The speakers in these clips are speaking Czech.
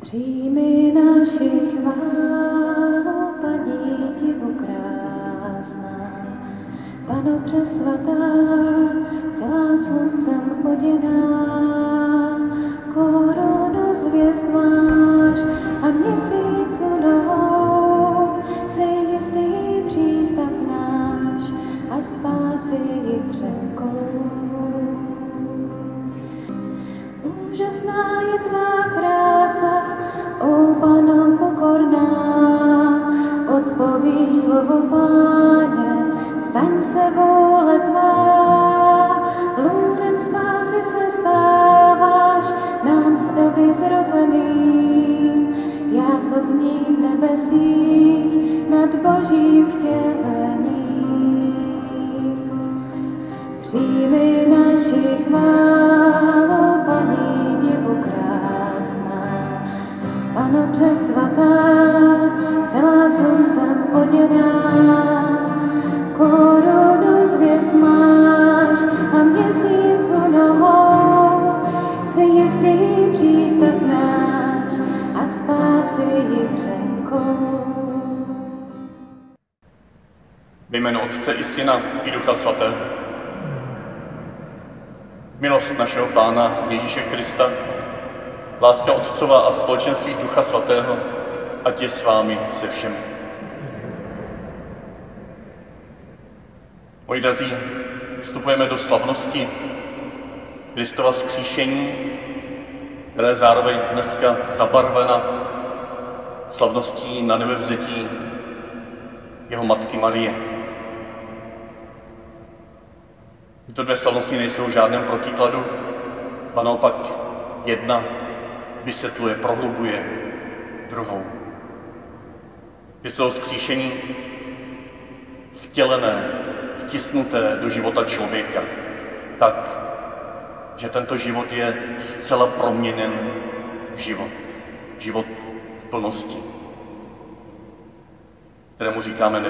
Přijmi naši chválu, paní divu krásná, Pano přesvatá, celá sluncem oděná, korunu z hvězd máš a měsícu nohou, si jistý přístav náš a spásy ji přenkou. Úžasná slovo Páně, staň se vůle tvá. Lůnem spásy se stáváš, nám z Evy zrozeným, já v nebesích nad božím vtělením. Přijmi naši chválu, paní divu krásná, Pano přesvatá, Ve jménu Otce i Syna i Ducha Svatého. Milost našeho Pána Ježíše Krista, láska Otcova a společenství Ducha Svatého, ať je s vámi se všemi. Moji drazí, vstupujeme do slavnosti Kristova skříšení, která je zároveň dneska zabarvena slavností na nebevzetí jeho matky Marie. Tyto dvě slavnosti nejsou v žádném protikladu, a naopak jedna vysvětluje, prohlubuje druhou. Kristovo skříšení vtělené, vtisnuté do života člověka, tak, že tento život je zcela proměněn v život. Život v plnosti, kterému říkáme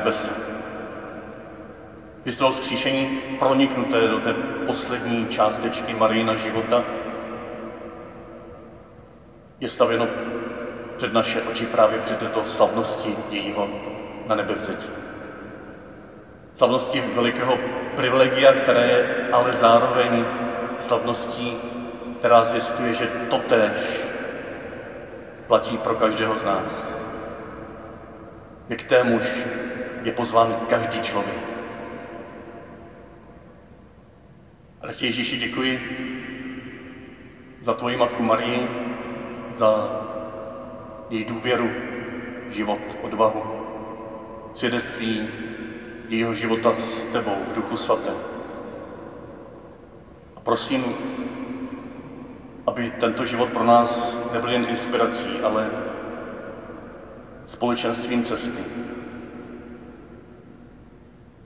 nebese. Kristovo vzkříšení proniknuté do té poslední částečky Marijina života je stavěno před naše oči právě před této slavnosti jejího na nebevzetí. Slavnosti velikého privilegia, které je ale zároveň slavností, která zjistuje, že totéž platí pro každého z nás. Jak témuž je pozván každý člověk. Ale ti Ježíši děkuji za tvoji matku Marii, za její důvěru, život, odvahu, svědectví jejího života s tebou v duchu svatém. A prosím, aby tento život pro nás nebyl jen inspirací, ale společenstvím cesty.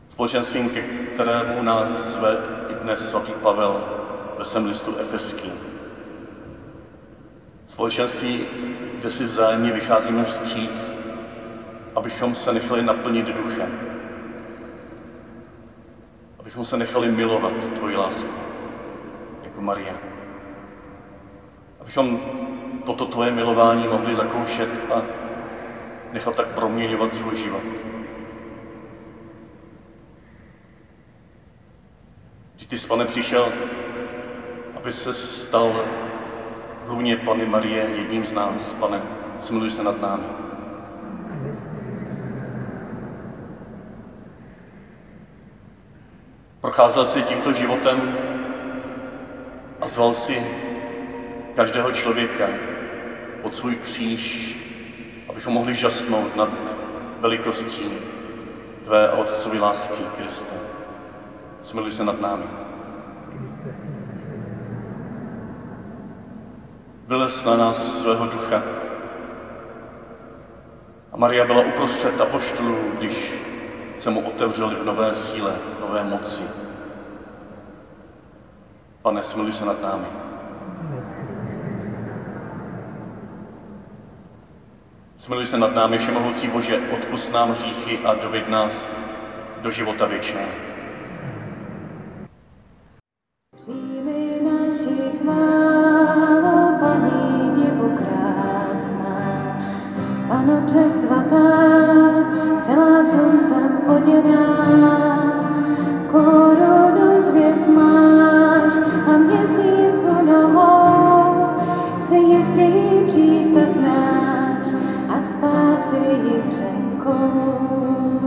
Společenstvím, ke kterému nás zve i dnes svatý Pavel ve svém listu Efeský. Společenství, kde si vzájemně vycházíme vstříc, abychom se nechali naplnit duchem. Abychom se nechali milovat tvoji lásku, jako Maria. Abychom toto tvoje milování mohli zakoušet a nechat tak proměňovat svůj život. Ty, pane, přišel, aby se stal v lůně Pany Marie jedním z nás, pane, smiluj se nad námi. Procházel si tímto životem a zval si každého člověka pod svůj kříž, abychom mohli žasnout nad velikostí Tvé a Otcovy lásky, Kriste. Smiluj se nad námi. Vylez na nás svého ducha. A Maria byla uprostřed apoštolů, když se mu otevřeli v nové síle, v nové moci. Pane, smiluj se nad námi. Smiluj se nad námi, Všemohoucí Bože, odpust nám hříchy a doveď nás do života věčného. Pano přesvatá, celá sluncem oděná, korunu zvěst máš a měsíc u nohou, si jistý přístav náš a spásy jich Místo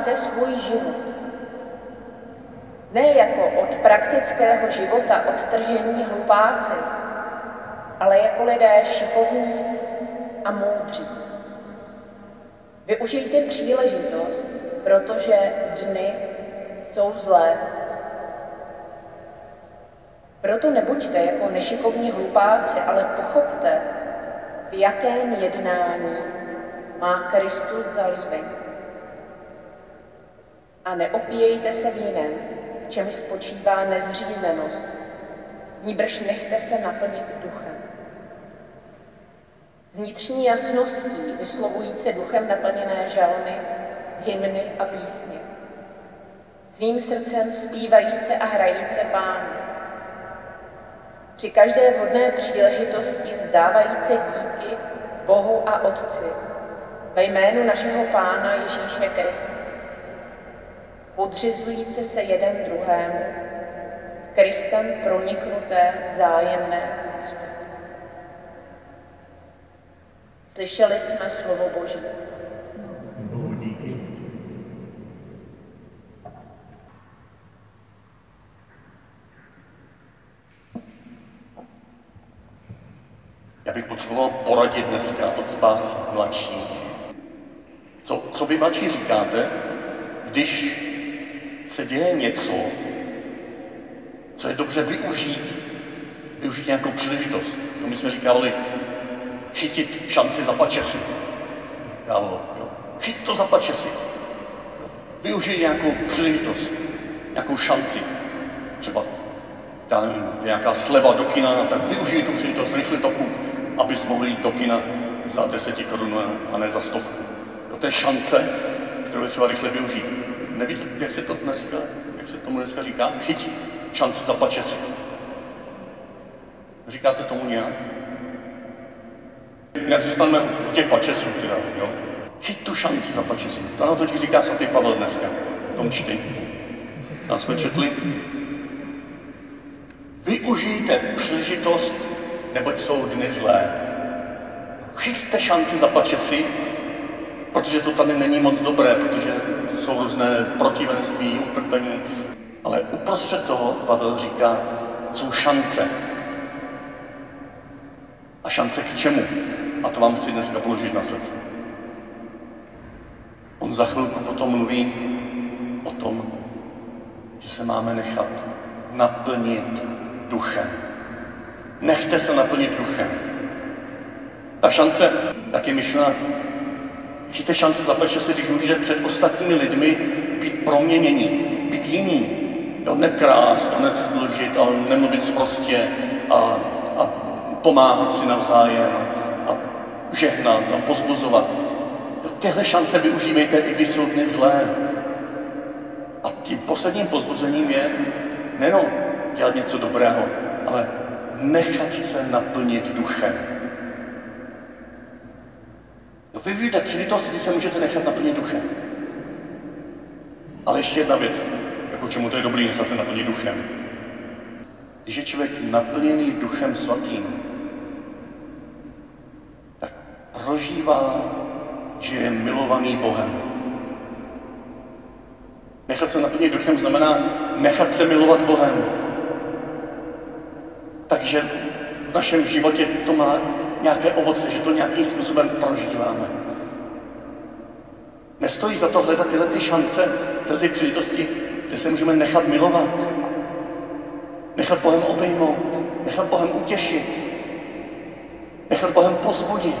utváříte svůj život. Ne jako od praktického života odtržení hlupáci, ale jako lidé šikovní a moudří. Využijte příležitost, protože dny jsou zlé. Proto nebuďte jako nešikovní hlupáci, ale pochopte, v jakém jednání má Kristus zalíbení. A neopíjejte se vínem, v čem spočívá nezřízenost, níbrž nechte se naplnit duchem. S vnitřní jasností vyslovující duchem naplněné žalmy, hymny a písně. Svým srdcem zpívajíce a hrajíce pánu. Při každé vhodné příležitosti vzdávajíce díky Bohu a Otci ve jménu našeho Pána Ježíše Krista. Podřizujíce se jeden druhému, Kristem proniknuté vzájemné úcty. Slyšeli jsme slovo Boží. Já bych potřeboval poradit dneska od vás mladších. Co, co vy mladší říkáte, když se děje něco, co je dobře využít, využít nějakou příležitost. No, my jsme říkali, chytit šanci za pačesy. Dávalo, jo. Chyt to za pačesy. Využij nějakou příležitost, nějakou šanci. Třeba nevím, nějaká sleva do kina, tak využij tu příležitost, rychle to kup, abys mohl jít do kina za 10 korun a ne za stovku. To je šance, kterou je třeba rychle využít. Nevíte, jak se to dneska, jak se tomu dneska říká? Chyť šanci za pačesy. Říkáte tomu nějak? Jak zůstaneme u těch pačesů teda, jo? Chyť tu šanci za pačesy. To nám totiž říká svatý Pavel dneska, v tom čtení. Tam jsme četli. Využijte příležitost, neboť jsou dny zlé. Chyťte šanci za pačesy, protože to tady není moc dobré, protože to jsou různé protivenství, utrpení. Ale uprostřed toho Pavel říká, jsou šance. A šance k čemu? A to vám chci dneska položit na srdce. On za chvilku potom mluví o tom, že se máme nechat naplnit duchem. Nechte se naplnit duchem. Ta šance tak je myšlena, Vidíte šance zaplatit se, když můžete před ostatními lidmi být proměnění, být jiný. Jo, nekrást a necizložit, ale nemluvit prostě a, a pomáhat si navzájem a žehnat a pozbuzovat. Jo, těhle šance využívejte, i když jsou dny zlé. A tím posledním pozbuzením je nejenom dělat něco dobrého, ale nechat se naplnit duchem. Vyvíjete příležitost, kdy se můžete nechat naplnit duchem. Ale ještě jedna věc. jako čemu to je dobrý nechat se naplnit duchem. Když je člověk naplněný duchem svatým, tak prožívá, že je milovaný Bohem. Nechat se naplnit duchem znamená nechat se milovat Bohem. Takže v našem životě to má nějaké ovoce, že to nějakým způsobem prožíváme. Nestojí za to hledat tyhle ty šance, tyhle ty příležitosti, kde se můžeme nechat milovat, nechat Bohem obejmout, nechat Bohem utěšit, nechat Bohem pozbudit.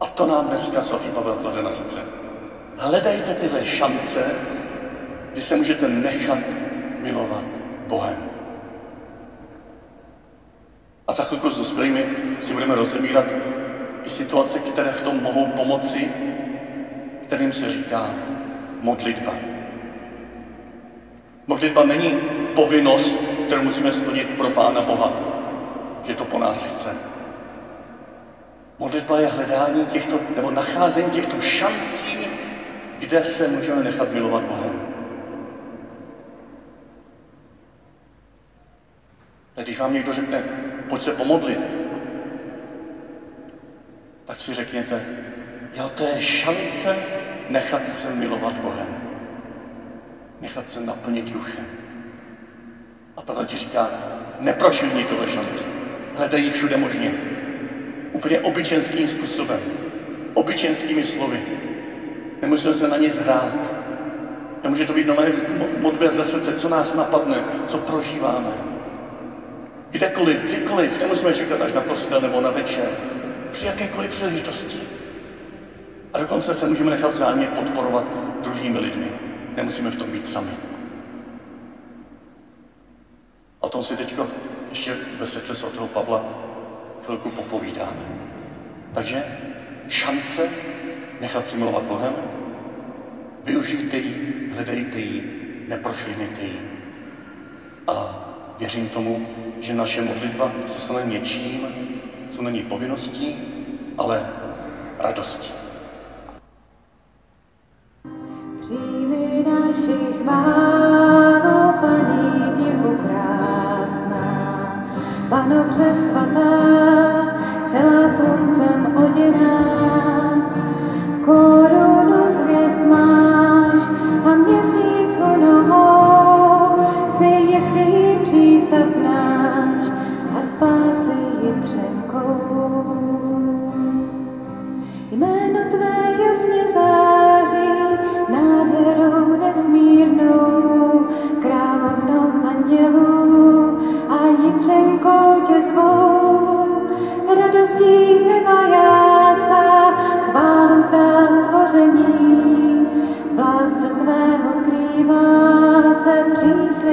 A to nám dneska svatý Pavel klade na srdce. Hledajte tyhle šance, kdy se můžete nechat milovat Bohem. A za chvilku s dospělými si budeme rozebírat i situace, které v tom mohou pomoci, kterým se říká modlitba. Modlitba není povinnost, kterou musíme splnit pro Pána Boha, že to po nás chce. Modlitba je hledání těchto, nebo nacházení těchto šancí, kde se můžeme nechat milovat Bohem. Tak když vám někdo řekne, pojď se pomodlit, tak si řekněte, jo, to je šance nechat se milovat Bohem. Nechat se naplnit duchem. A Pavel ti říká, neprošilni tohle šanci. Hledej ji všude možně. Úplně obyčenským způsobem. Obyčenskými slovy. Nemusíme se na nic hrát. Nemůže to být normálně modlitba ze srdce, co nás napadne, co prožíváme. Kdekoliv, kdykoliv, nemusíme čekat až na postel nebo na večer. Při jakékoliv příležitosti. A dokonce se můžeme nechat vzájemně podporovat druhými lidmi. Nemusíme v tom být sami. O tom si teď ještě ve světle svatého Pavla chvilku popovídáme. Takže šance nechat si milovat Bohem, využijte ji, hledejte ji, neprošvinite ji. A věřím tomu, že naše modlitba se stane něčím, co není povinností, ale radostí. Přijmi naši chválu, paní divu krásná, panobře svatá,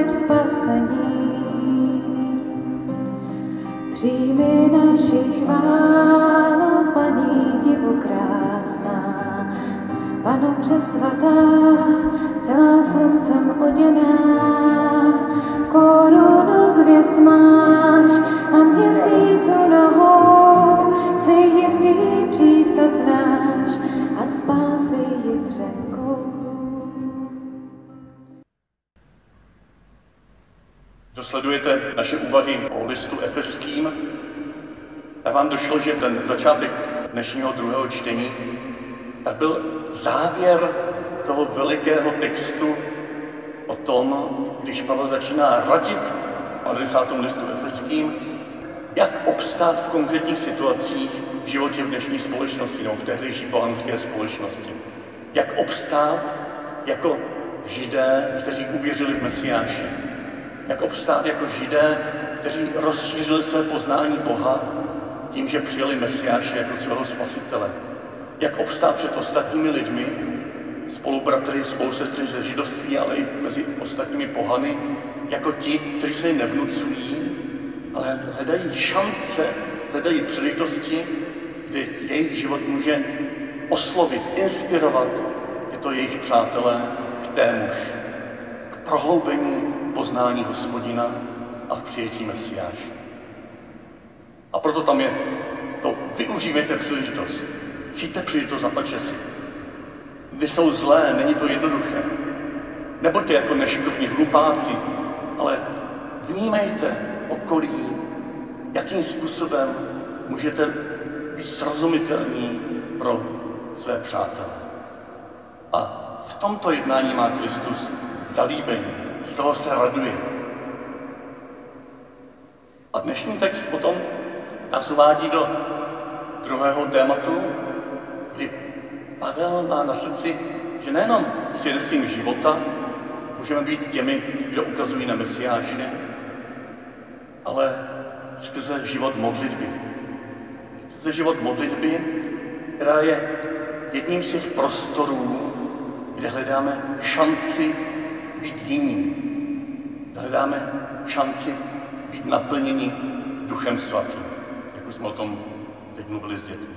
příslib spasení. Přijmi naši chválu, paní divu krásná, panobře došlo, že ten začátek dnešního druhého čtení, tak byl závěr toho velikého textu o tom, když Pavel začíná radit adresátům listu efeským, jak obstát v konkrétních situacích v životě v dnešní společnosti nebo v tehdejší pohanské společnosti. Jak obstát jako židé, kteří uvěřili v Mesiáše. Jak obstát jako židé, kteří rozšířili své poznání Boha tím, že přijali Mesiáše jako svého spasitele. Jak obstát před ostatními lidmi, spolubratry, spolusestry ze židovství, ale i mezi ostatními pohany, jako ti, kteří se nevnucují, ale hledají šance, hledají příležitosti, kdy jejich život může oslovit, inspirovat tyto jejich přátelé k témuž, k prohloubení poznání hospodina a v přijetí Mesiáše. A proto tam je to, využívejte příležitost. Chyťte příležitost za si. Kdy jsou zlé, není to jednoduché. Nebuďte jako nešikovní hlupáci, ale vnímejte okolí, jakým způsobem můžete být srozumitelní pro své přátele. A v tomto jednání má Kristus zalíbení, z toho se raduje. A dnešní text potom nás uvádí do druhého tématu, kdy Pavel má na srdci, že nejenom svědectvím života můžeme být těmi, kdo ukazují na Mesiáše, ale skrze život modlitby. Skrze život modlitby, která je jedním z těch prostorů, kde hledáme šanci být jiní. Hledáme šanci být naplněni Duchem Svatým, už jsme o tom teď mluvili s dětmi.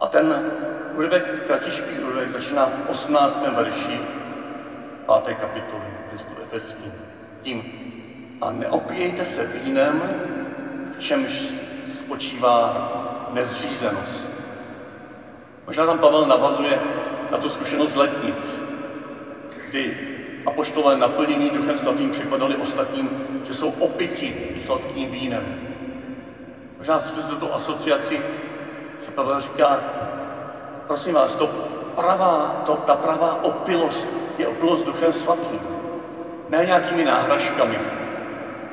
A ten úryvek, kratičký úryvek, začíná v 18. verši 5. kapitoly listu Efeským. Tím, a neopijejte se vínem, v čemž spočívá nezřízenost. Možná tam Pavel navazuje na tu zkušenost letnic, kdy apoštolé naplnění Duchem Svatým připadali ostatním, že jsou opiti sladkým vínem. Možná si tu asociaci se Pavel říká, prosím vás, to pravá, to, ta pravá opilost je opilost Duchem Svatým. Ne nějakými náhražkami.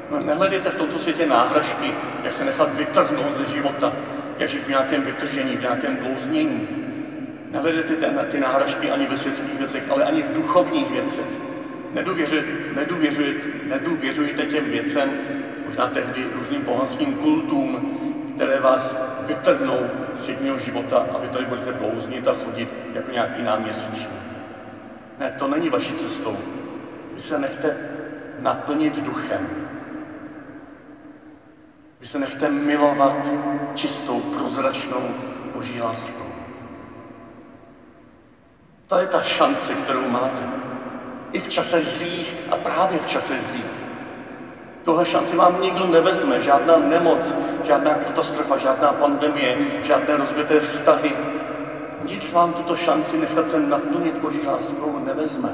No, nehledejte v tomto světě náhražky, jak se nechat vytrhnout ze života, jak žít v nějakém vytržení, v nějakém blouznění. Nehledejte ty, ty náhražky ani ve světských věcech, ale ani v duchovních věcech. Nedůvěřujte, nedůvěřujte, nedůvěřujte těm věcem, možná tehdy různým pohanským kultům, které vás vytrhnou z všechního života a vy tady budete blouznit a chodit jako nějaký náměsíčný. Ne, to není vaší cestou. Vy se nechte naplnit duchem. Vy se nechte milovat čistou, prozračnou boží láskou. To je ta šance, kterou máte. I v čase zlých a právě v čase zlých. Tohle šanci vám nikdo nevezme, žádná nemoc, žádná katastrofa, žádná pandemie, žádné rozbité vztahy. Nic vám tuto šanci nechat se naplnit Boží láskou nevezme.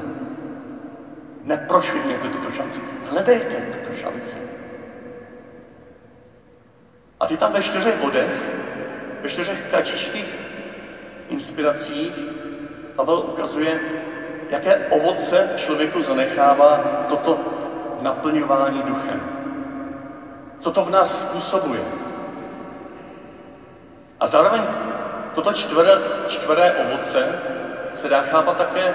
Neprošvihněte tuto šanci. Hledejte tuto šanci. A ty tam ve čtyřech bodech, ve čtyřech kratičkých inspiracích Pavel ukazuje, jaké ovoce člověku zanechává toto naplňování duchem. Co to v nás způsobuje? A zároveň toto čtvré, čtvré ovoce se dá chápat také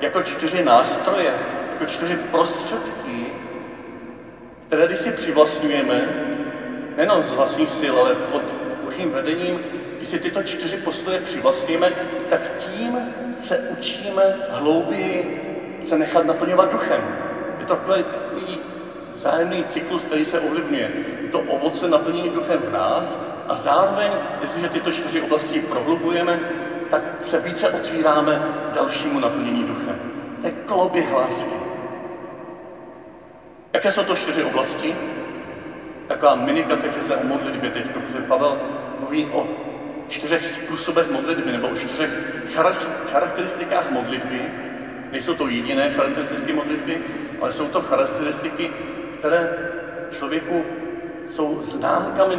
jako čtyři nástroje, jako čtyři prostředky, které když si přivlastňujeme, nejenom z vlastních sil, ale pod božím vedením, když si tyto čtyři postoje přivlastníme, tak tím se učíme hlouběji se nechat naplňovat duchem. To takový, takový zájemný cyklus, který se ovlivňuje. Je to ovoce naplnění duchem v nás a zároveň, jestliže tyto čtyři oblasti prohlubujeme, tak se více otvíráme dalšímu naplnění duchem. To je koloběh lásky. Jaké jsou to čtyři oblasti? Taková mini katecheze o modlitbě teď, protože Pavel mluví o čtyřech způsobech modlitby nebo o čtyřech charakteristikách modlitby, Nejsou to jediné charakteristiky modlitby, ale jsou to charakteristiky, které člověku jsou známkami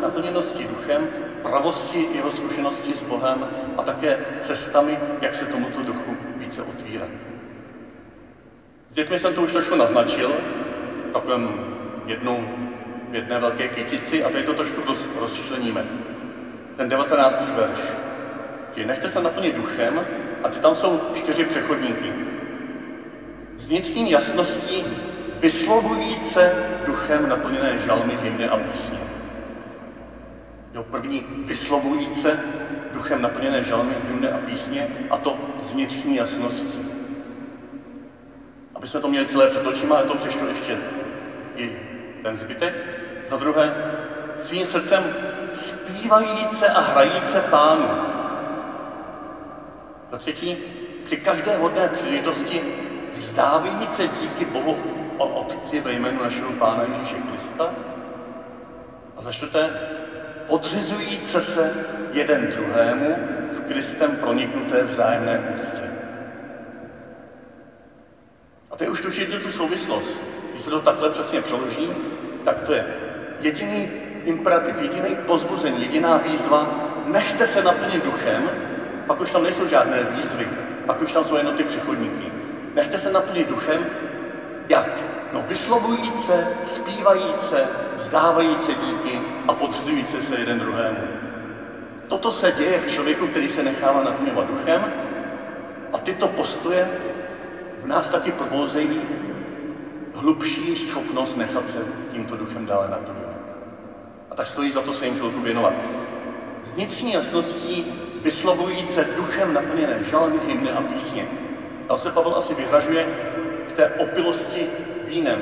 naplněnosti duchem, pravosti jeho zkušenosti s Bohem a také cestami, jak se tomuto duchu více otvírat. S dětmi jsem to už trošku naznačil, takovém jednou, v jedné velké kytici a tady to trošku roz, rozčleníme. Ten 19. verš. Ti nechte se naplnit duchem a ty tam jsou čtyři přechodníky. Vnitřní jasností vyslovujíce duchem naplněné žalmy, hymny a písně. Jo, první vyslovujíce duchem naplněné žalmy, hymny a písně a to s vnitřní jasností. Aby jsme to měli celé před očima, ale to přečtu ještě i ten zbytek. Za druhé, svým srdcem zpívajíce a hrajíce pánu, za třetí, při každé hodné příležitosti vzdávající díky Bohu o Otci ve jménu našeho Pána Ježíše Krista. A za čtvrté, podřizujíce se jeden druhému v Kristem proniknuté vzájemné úctě. teď už tušíte tu souvislost. Když se to takhle přesně přeloží, tak to je jediný imperativ, jediný pozbuzení, jediná výzva, nechte se naplnit duchem, pak už tam nejsou žádné výzvy, pak už tam jsou jenom ty přechodníky. Nechte se naplnit duchem, jak? No vyslovujíce, zpívajíce, vzdávajíce díky a podřizujíce se jeden druhému. Toto se děje v člověku, který se nechává naplňovat duchem a tyto postoje v nás taky probozejí hlubší schopnost nechat se tímto duchem dále naplňovat. A tak stojí za to jim chvilku věnovat. Vnitřní jasností vyslovujíce duchem naplněné žalmy, hymny a písně. Tam se Pavel asi vyhražuje k té opilosti vínem,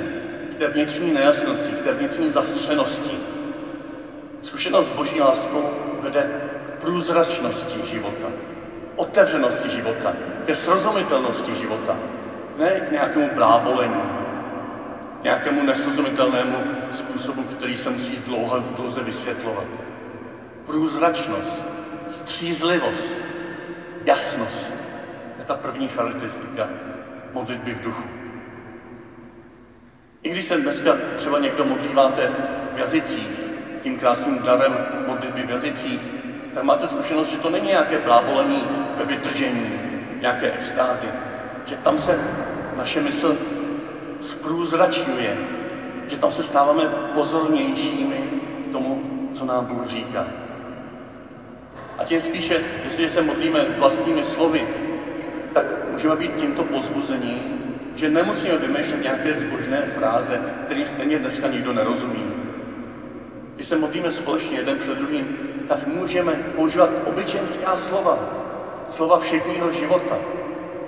k té vnitřní nejasnosti, k té vnitřní zastřenosti. Zkušenost s boží láskou vede k průzračnosti života, otevřenosti života, ke srozumitelnosti života, ne k nějakému blábolení, k nějakému nesrozumitelnému způsobu, který se musí dlouho, dlouze vysvětlovat. Průzračnost, střízlivost, jasnost. Je ta první charakteristika modlitby v duchu. I když se dneska třeba někdo modlíváte v jazycích, tím krásným darem modlitby v jazycích, tak máte zkušenost, že to není nějaké blábolení ve vytržení, nějaké extázy, že tam se naše mysl zprůzračňuje, že tam se stáváme pozornějšími k tomu, co nám Bůh říká. A tím spíše, jestliže se modlíme vlastními slovy, tak můžeme být tímto pozbuzení, že nemusíme vymýšlet nějaké zbožné fráze, kterým stejně dneska nikdo nerozumí. Když se modlíme společně jeden před druhým, tak můžeme používat obyčejská slova, slova všechního života,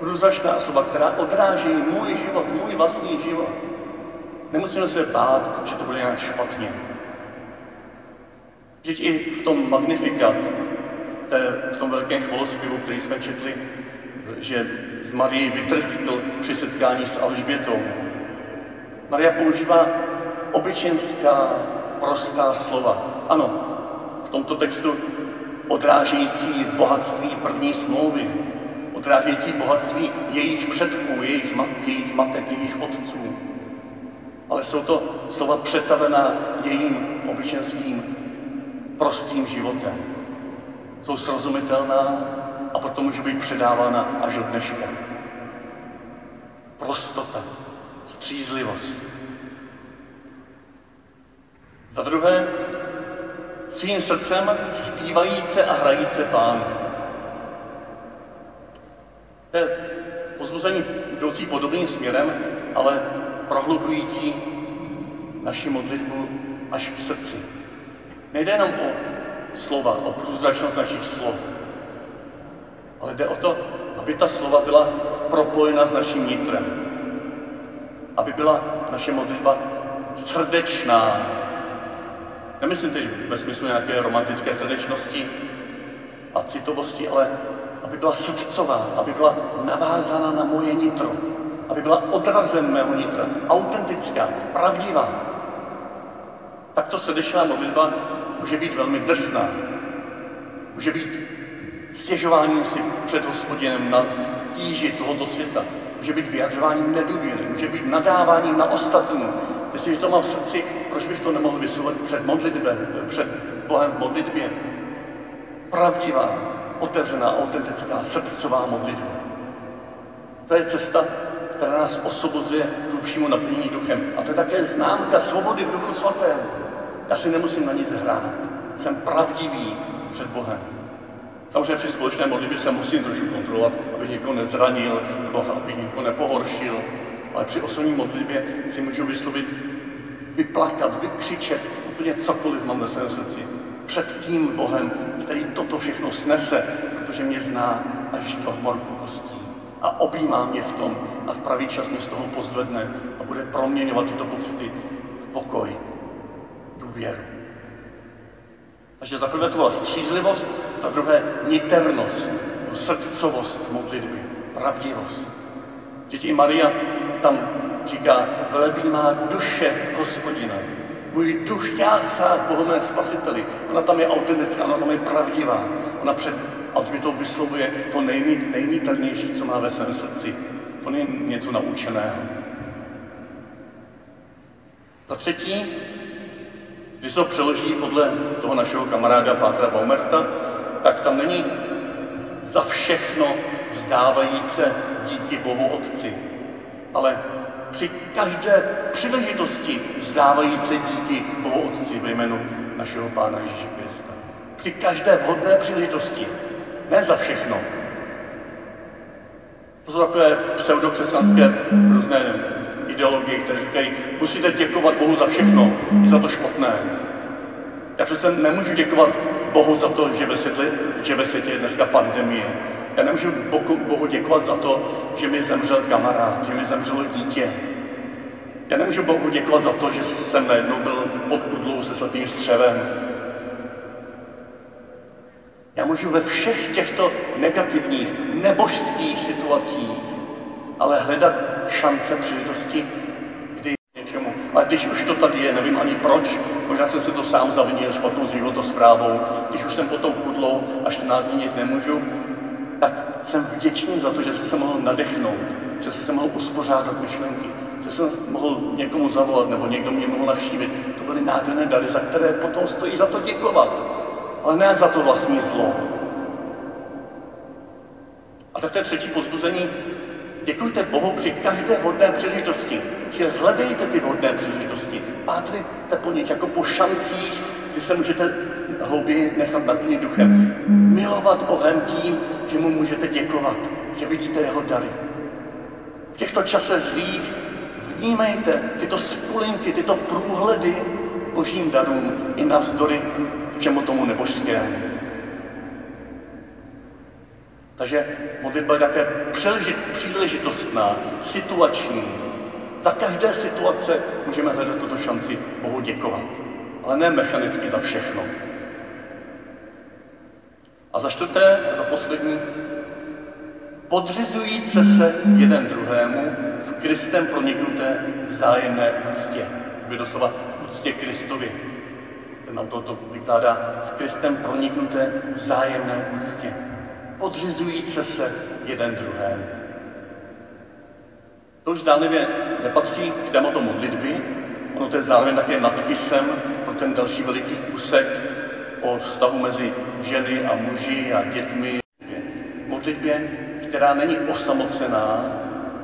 průzračná slova, která odráží můj život, můj vlastní život. Nemusíme se bát, že to bude nějak špatně. Vždyť i v tom Magnifikat, té, v tom velkém chvalospěvu, který jsme četli, že z Marii vytrskl při setkání s Alžbětou. Maria používá obyčejská, prostá slova. Ano, v tomto textu odrážející bohatství první smlouvy, odrážející bohatství jejich předků, jejich, mat, jejich matek, jejich otců. Ale jsou to slova přetavená jejím obyčejným prostým životem. Jsou srozumitelná a potom můžou být předávána až do dneška. Prostota, střízlivost. Za druhé, svým srdcem zpívajíce a hrajíce pánu. To je pozbuzení jdoucí podobným směrem, ale prohlubující naši modlitbu až k srdci. Nejde jenom o slova, o průzračnost našich slov, ale jde o to, aby ta slova byla propojena s naším nitrem. Aby byla naše modlitba srdečná. Nemyslím teď ve smyslu nějaké romantické srdečnosti a citovosti, ale aby byla srdcová, aby byla navázána na moje nitro, aby byla odrazem mého nitra, autentická, pravdivá. Takto srdečná modlitba může být velmi drsná. Může být stěžováním si před hospodinem na tíži tohoto světa. Může být vyjadřováním nedůvěry, může být nadáváním na ostatní. Jestliže to mám v srdci, proč bych to nemohl vyslovit před modlitbě, před Bohem v modlitbě? Pravdivá, otevřená, autentická, srdcová modlitba. To je cesta, která nás osobozuje k hlubšímu naplnění duchem. A to je také známka svobody v duchu svatém. Já si nemusím na nic hrát. Jsem pravdivý před Bohem. Samozřejmě při společné modlitbě se musím trošku kontrolovat, abych někoho nezranil nebo abych někoho nepohoršil. Ale při osobní modlitbě si můžu vyslovit, vyplakat, vykřičet úplně cokoliv mám ve svém srdci. Před tím Bohem, který toto všechno snese, protože mě zná až do morku kostí. A objímá mě v tom a v pravý čas mě z toho pozvedne a bude proměňovat tyto pocity v pokoj, důvěru. Takže za prvé to byla střízlivost, za druhé niternost, srdcovost modlitby, pravdivost. Děti Maria tam říká, velebí má duše hospodina. Můj duch jásá Bohu mé spasiteli. Ona tam je autentická, ona tam je pravdivá. Ona před to vyslovuje to nejniternější, co má ve svém srdci. úplně něco naučeného. Za třetí, když to přeloží podle toho našeho kamaráda Pátra Baumerta, tak tam není za všechno vzdávajíce díky Bohu Otci, ale při každé příležitosti vzdávající díky Bohu Otci ve jménu našeho Pána Ježíše Krista. Při každé vhodné příležitosti. Ne za všechno. To jsou takové pseudokřesťanské různé ideologie, které říkají, musíte děkovat Bohu za všechno, i za to špatné. Já přece nemůžu děkovat Bohu za to, že ve světě, že ve světě je dneska pandemie. Já nemůžu Bohu, děkovat za to, že mi zemřel kamarád, že mi zemřelo dítě. Já nemůžu Bohu děkovat za to, že jsem najednou byl pod kudlou se svatým střevem. Já můžu ve všech těchto negativních, nebožských situacích ale hledat šance, příležitosti, kdy něčemu. Ale když už to tady je, nevím ani proč, možná jsem se to sám zavinil špatnou životosprávou, když už jsem pod tou kudlou a 14 dní nic nemůžu, tak jsem vděčný za to, že jsem se mohl nadechnout, že jsem se mohl uspořádat myšlenky, že jsem mohl někomu zavolat nebo někdo mě mohl navštívit. To byly nádherné dary, za které potom stojí za to děkovat, ale ne za to vlastní zlo. A tak to je třetí pozbuzení. Děkujte Bohu při každé vodné příležitosti, že hledejte ty vodné příležitosti. Pátrejte po nich jako po šancích, kdy se můžete hlouběji nechat naplnit duchem. Milovat Bohem tím, že mu můžete děkovat, že vidíte jeho dary. V těchto časech zlých vnímejte tyto skulinky, tyto průhledy božím darům i navzdory všemu tomu nebožskému. Takže modlitba je také příležitostná, situační. Za každé situace můžeme hledat tuto šanci Bohu děkovat, ale ne mechanicky za všechno. A za čtvrté, za poslední, podřizujíce se jeden druhému v Kristem proniknuté vzájemné úctě. By doslova v úctě Kristovi. Ten nám toto vykládá v Kristem proniknuté vzájemné úctě. Podřizujíce se jeden druhému. To už zdánlivě nepatří k tématu modlitby, ono to je zároveň také nadpisem pro ten další veliký úsek o vztahu mezi ženy a muži a dětmi. Modlitbě, která není osamocená,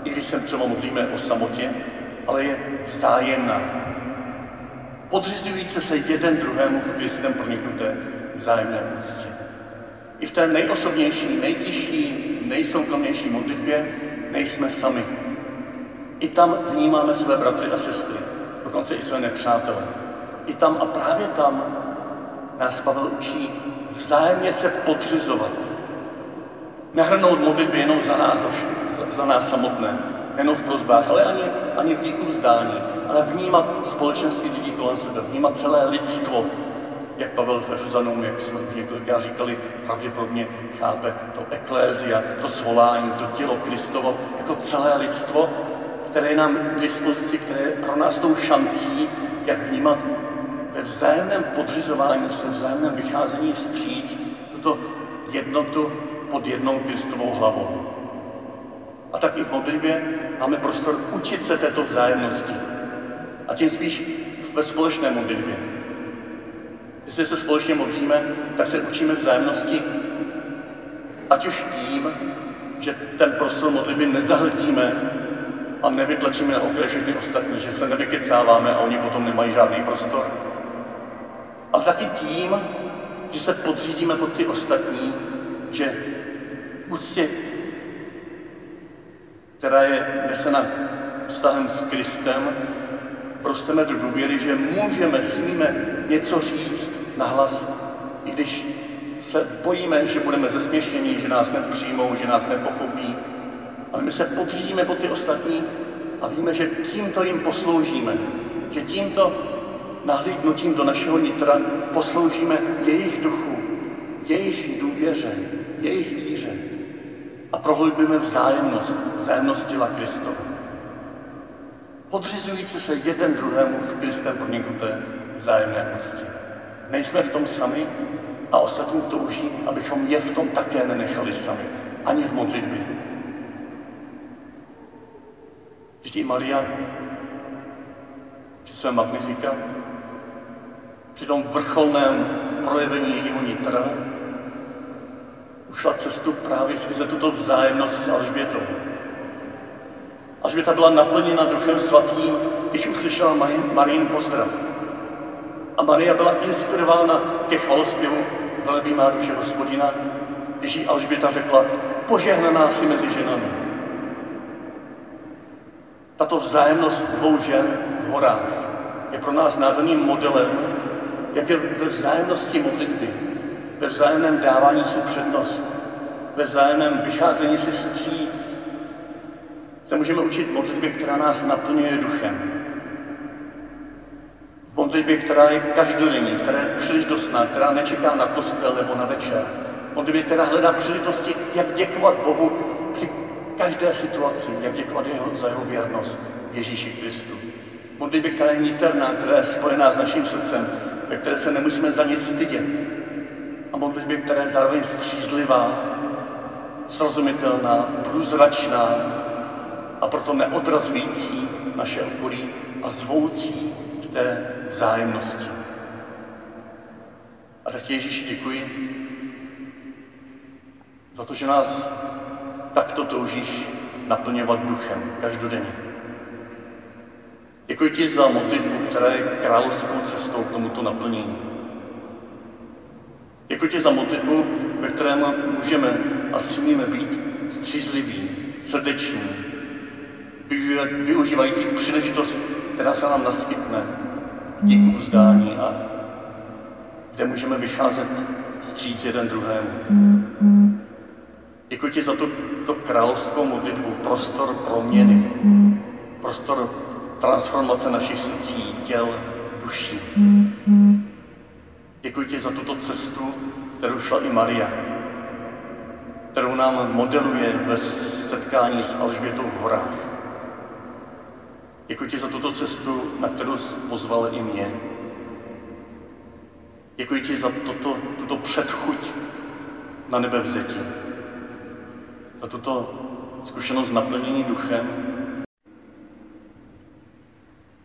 i když se třeba modlíme o samotě, ale je vzájemná. Podřizující se jeden druhému v Kristem proniknuté vzájemné úctě. I v té nejosobnější, nejtěžší, nejsoukromnější modlitbě nejsme sami. I tam vnímáme své bratry a sestry, dokonce i své nepřátelé. I tam a právě tam nás Pavel učí vzájemně se podřizovat. Nehrnout modlitby jenom za nás, za, za nás samotné, jenom v prozbách, ale ani, ani v díku vzdání, ale vnímat společenství lidí kolem sebe, vnímat celé lidstvo, jak Pavel v Efezanům, jak jsme několikrát říkali, pravděpodobně chápe to eklézia, to svolání, to tělo Kristovo, jako celé lidstvo, které je nám k dispozici, které je pro nás tou šancí, jak vnímat ve vzájemném podřizování se, vzájemném vycházení vstříc, tuto jednotu pod jednou Kristovou hlavou. A tak i v modlitbě máme prostor učit se této vzájemnosti. A tím spíš ve společné modlitbě. Jestli se společně modlíme, tak se učíme vzájemnosti, ať už tím, že ten prostor modlitby nezahltíme a nevytlačíme na okraj všechny ostatní, že se nevykecáváme a oni potom nemají žádný prostor. Ale taky tím, že se podřídíme pod ty ostatní, že v úctě, která je nesena vztahem s Kristem, prosteme do důvěry, že můžeme, smíme něco říct na hlas, i když se bojíme, že budeme zesměšněni, že nás nepřijmou, že nás nepochopí. Ale my se podřídíme pod ty ostatní a víme, že tímto jim posloužíme, že tímto nahlídnutím do našeho nitra posloužíme jejich duchu, jejich důvěře, jejich víře a prohlubíme vzájemnost, vzájemnost těla Kristova. Podřizující se jeden druhému v Kristem proniknuté vzájemné úctě. Nejsme v tom sami a ostatní touží, abychom je v tom také nenechali sami, ani v modlitbě. Vždyť Maria při svém magnifikat, při tom vrcholném projevení jejího nitra, ušla cestu právě skrze tuto vzájemnost s Alžbětou. Alžběta byla naplněna duchem svatým, když uslyšela Marín pozdrav. A Maria byla inspirována ke chvalospěvu Velebí má duše hospodina, když jí Alžběta řekla, požehnaná si mezi ženami. Tato vzájemnost dvou žen v horách je pro nás nádherným modelem, jak je ve vzájemnosti modlitby, ve vzájemném dávání si přednost, ve vzájemném vycházení si vstříc, se můžeme učit modlitbě, která nás naplňuje duchem. Modlitbě, která je každodenní, která je příležitostná, která nečeká na kostel nebo na večer. Modlitbě, která hledá příležitosti, jak děkovat Bohu při každé situaci, jak děkovat jeho, za jeho věrnost Ježíši Kristu. Modlitbě, která je niterná, která je spojená s naším srdcem, ve které se nemusíme za nic stydět. A modlitbě, která je zároveň střízlivá, srozumitelná, průzračná a proto neodrazující naše okolí a zvoucí k té vzájemnosti. A tak Ježíši děkuji za to, že nás takto toužíš naplňovat duchem každodenně. Děkuji ti za modlitbu, která je královskou cestou k tomuto naplnění. Děkuji ti za modlitbu, ve kterém můžeme a smíme být střízliví, srdeční, využívající příležitost, která se nám naskytne díku vzdání a kde můžeme vycházet stříc jeden druhému. Děkuji ti za tu, tu královskou modlitbu, prostor proměny, prostor transformace našich srdcí, těl, duší. Děkuji ti za tuto cestu, kterou šla i Maria, kterou nám modeluje ve setkání s Alžbětou v horách. Děkuji ti za tuto cestu, na kterou jsi pozval i mě. Děkuji ti za toto, tuto předchuť na nebe vzetí. Za tuto zkušenost naplnění duchem,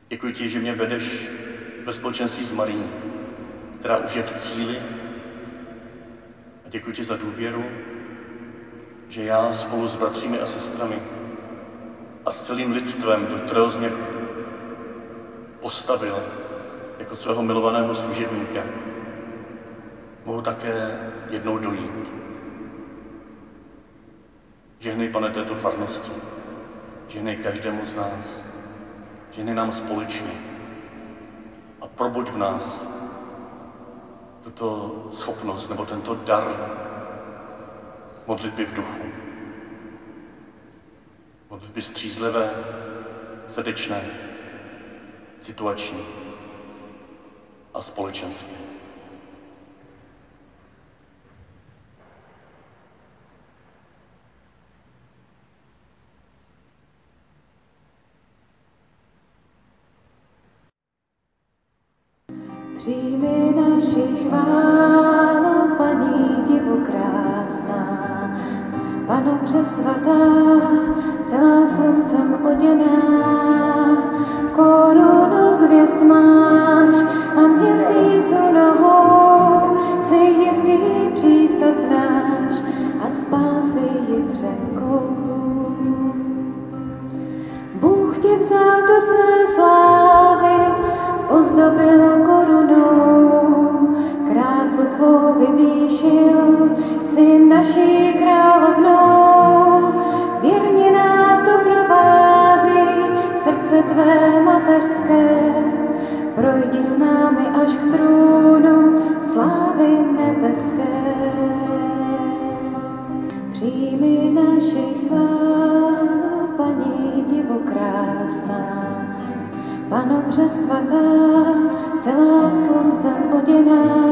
Děkuji ti, že mě vedeš ve společenství s Marí, která už je v cíli. A děkuji ti za důvěru, že já spolu s bratřími a sestrami a s celým lidstvem, do kterého jsi mě postavil jako svého milovaného služebníka, mohu také jednou dojít. Žehnej, pane, této farnosti. Žehnej každému z nás. Žehnej nám společně. A probuď v nás tuto schopnost nebo tento dar modlitby v duchu. Modlitby střízlivé, srdečné, situační a společenské. Celá